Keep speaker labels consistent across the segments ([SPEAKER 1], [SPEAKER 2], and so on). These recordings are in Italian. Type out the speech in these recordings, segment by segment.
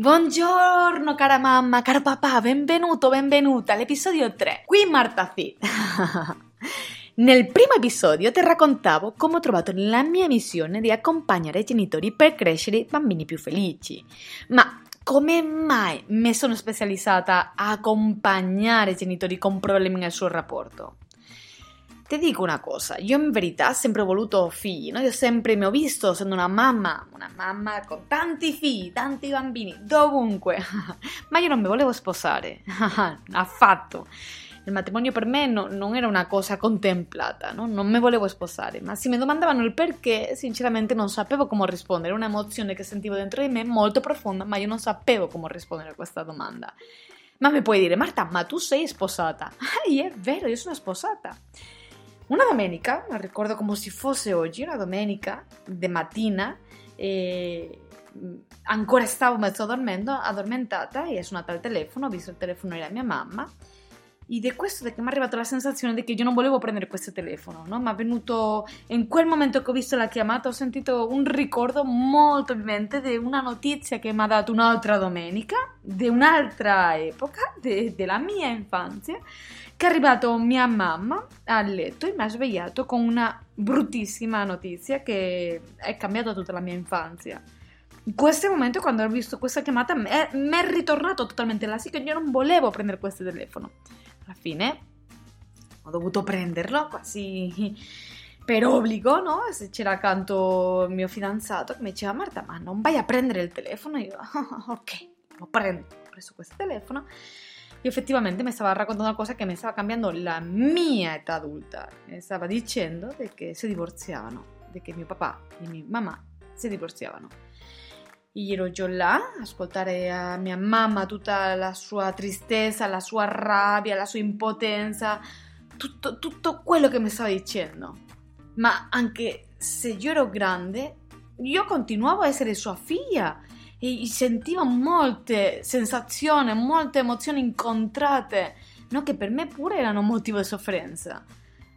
[SPEAKER 1] Buongiorno cara mamma, caro papà, benvenuto, benvenuta all'episodio 3. Qui Marta Fit. Nel primo episodio ti raccontavo come ho trovato la mia missione di accompagnare i genitori per crescere bambini più felici. Ma come mai mi sono specializzata a accompagnare i genitori con problemi nel suo rapporto? Ti dico una cosa, io in verità ho sempre voluto figli, no? Io sempre mi ho visto essendo una mamma, una mamma con tanti figli, tanti bambini, dovunque, ma io non mi volevo sposare, affatto. Il matrimonio per me no, non era una cosa contemplata, no? non mi volevo sposare, ma se mi domandavano il perché, sinceramente non sapevo come rispondere, una emozione che sentivo dentro di me molto profonda, ma io non sapevo come rispondere a questa domanda. Ma mi puoi dire, Marta, ma tu sei sposata? Ah, è vero, io sono sposata. Una domenica, la ricordo come se fosse oggi, una domenica di mattina, e ancora stavo mezzo dormendo, addormentata e è suonato il telefono, ho visto il telefono della mia mamma ed è questo che mi è arrivata la sensazione che io non volevo prendere questo telefono, no? Mi è venuto in quel momento che ho visto la chiamata, ho sentito un ricordo molto vivente di una notizia che mi ha dato un'altra domenica, di un'altra epoca, de, della mia infanzia, che è arrivato mia mamma a letto e mi ha svegliato con una bruttissima notizia che è cambiata tutta la mia infanzia. In questo momento, quando ho visto questa chiamata, mi è ritornato totalmente là, sì che io non volevo prendere questo telefono alla fine ho dovuto prenderlo quasi per obbligo, no? Se c'era accanto il mio fidanzato che mi diceva Marta, ma non vai a prendere il telefono? Io, ok, lo prendo, ho preso questo telefono e effettivamente mi stava raccontando una cosa che mi stava cambiando la mia età adulta. Mi stava dicendo che si divorziavano, che mio papà e mia mamma si divorziavano. Io ero giù là ascoltare a mia mamma tutta la sua tristezza, la sua rabbia, la sua impotenza, tutto, tutto quello che mi stava dicendo. Ma anche se io ero grande, io continuavo a essere sua figlia e sentivo molte sensazioni, molte emozioni incontrate, no? che per me pure erano motivo di sofferenza.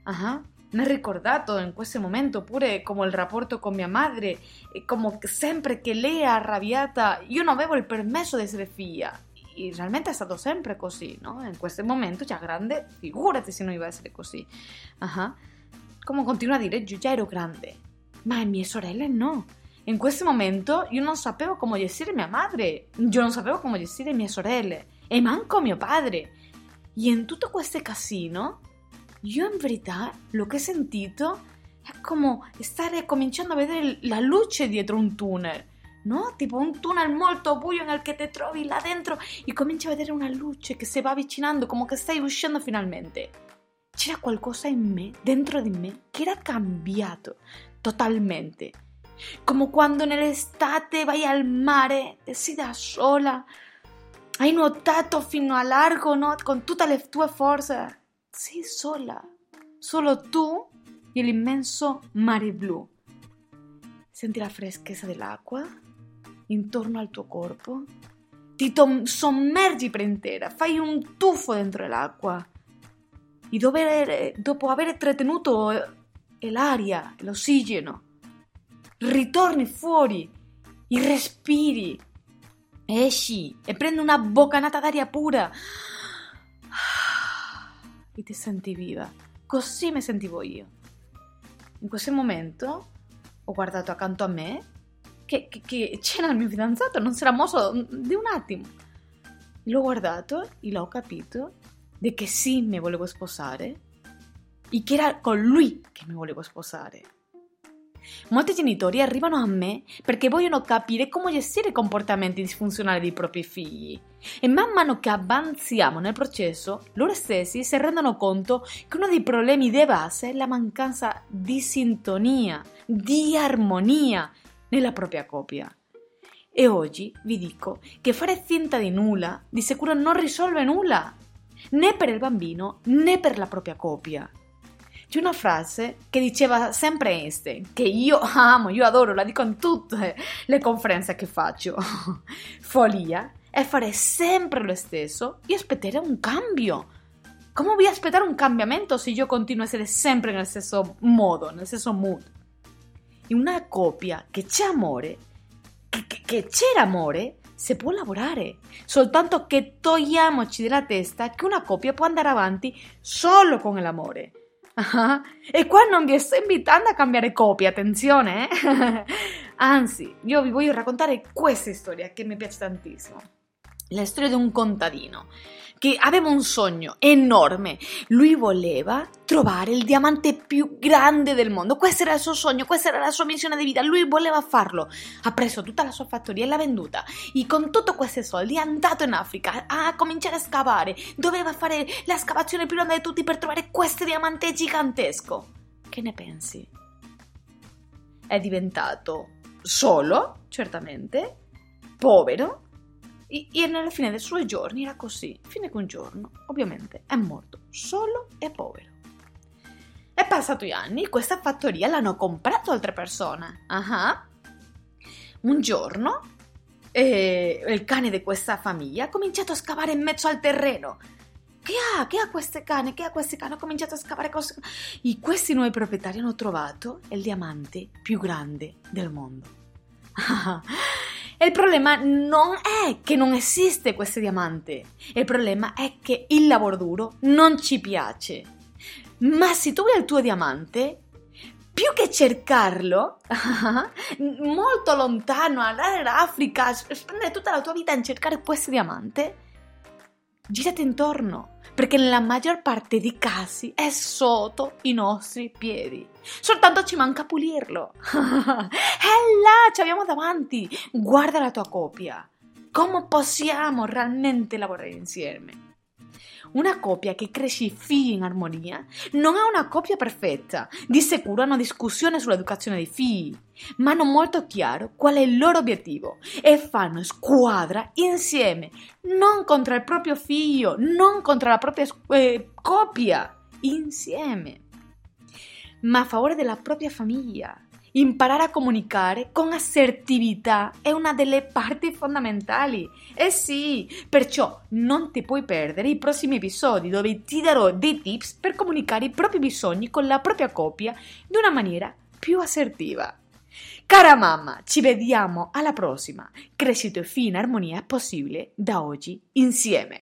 [SPEAKER 1] Uh-huh mi ha ricordato in questo momento pure come il rapporto con mia madre, e come sempre che lei è arrabbiata, io non avevo il permesso di essere figlia. E realmente è stato sempre così, no? In questo momento, già grande, figurati se non iba a essere così. Uh-huh. Come continua a dire, io già ero grande, ma mie sorelle no. In questo momento io non sapevo come gestire mia madre, io non sapevo come gestire mie sorelle, e manco mio padre. E in tutto questo casino io in verità lo che ho sentito è come stare cominciando a vedere la luce dietro un tunnel. No? Tipo un tunnel molto buio nel che ti trovi là dentro e cominci a vedere una luce che si va avvicinando, come che stai uscendo finalmente. C'era qualcosa in me, dentro di me, che era cambiato totalmente. Come quando nell'estate vai al mare e sei da sola, hai nuotato fino a largo, no? Con tutte le tue forze sei sola, solo tu e l'immenso mare blu. Senti la freschezza dell'acqua intorno al tuo corpo, ti sommergi per intera, fai un tuffo dentro l'acqua dover, dopo aver trattenuto l'aria, l'ossigeno, ritorni fuori e respiri, esci e prendi una boccanata d'aria pura e ti senti viva. Così mi sentivo io. In questo momento ho guardato accanto a me che, che, che c'era il mio fidanzato, non si era mosso di un attimo. L'ho guardato e l'ho capito di che sì mi volevo sposare e che era con lui che mi volevo sposare. Molti genitori arrivano a me perché vogliono capire come gestire i comportamenti disfunzionali dei propri figli. E man mano che avanziamo nel processo, loro stessi si rendono conto che uno dei problemi di base è la mancanza di sintonia, di armonia nella propria coppia. E oggi vi dico che fare finta di nulla di sicuro non risolve nulla, né per il bambino né per la propria coppia. C'è una frase che diceva sempre Einstein, che io amo, io adoro, la dico in tutte le conferenze che faccio. Follia è fare sempre lo stesso e aspettare un cambio. Come vuoi aspettare un cambiamento se io continuo a essere sempre nel stesso modo, nel stesso mood? In una coppia che c'è amore, che, che, che c'era amore, si può lavorare, soltanto che togliamoci dalla testa che una coppia può andare avanti solo con l'amore. E qua non vi sto invitando a cambiare coppia, attenzione, eh? Anzi, io vi voglio raccontare questa storia che mi piace tantissimo la storia di un contadino che aveva un sogno enorme. Lui voleva trovare il diamante più grande del mondo. Questo era il suo sogno, questa era la sua missione di vita. Lui voleva farlo. Ha preso tutta la sua fattoria e l'ha venduta. E con tutti questi soldi è andato in Africa a cominciare a scavare. Doveva fare la scavazione più grande di tutti per trovare questo diamante gigantesco. Che ne pensi? È diventato solo, certamente, povero e, nella fine dei suoi giorni era così, fine che un giorno, ovviamente, è morto solo e povero. È passato gli anni, questa fattoria l'hanno comprato altre persone. Uh-huh. Un giorno eh, il cane di questa famiglia ha cominciato a scavare in mezzo al terreno. Che ha? Che ha queste cane? Che ha questi cani? Ha cominciato a scavare cose. E questi nuovi proprietari hanno trovato il diamante più grande del mondo. Il problema non è che non esiste questo diamante, il problema è che il lavoro duro non ci piace. Ma se tu vuoi il tuo diamante, più che cercarlo, molto lontano, andare in Africa, spendere tutta la tua vita in cercare questo diamante, girati intorno, perché nella maggior parte dei casi è sotto i nostri piedi. Soltanto ci manca pulirlo. è là, ci abbiamo davanti. Guarda la tua coppia. Come possiamo realmente lavorare insieme? Una coppia che cresce figli in armonia non è una coppia perfetta. Di sicuro hanno discussione sull'educazione dei figli, ma hanno molto chiaro qual è il loro obiettivo e fanno squadra insieme, non contro il proprio figlio, non contro la propria eh, coppia, insieme, ma a favore della propria famiglia. Imparare a comunicare con assertività è una delle parti fondamentali. Eh sì, perciò non ti puoi perdere i prossimi episodi dove ti darò dei tips per comunicare i propri bisogni con la propria coppia di una maniera più assertiva. Cara mamma, ci vediamo alla prossima. Crescito e fine armonia possibile da oggi insieme.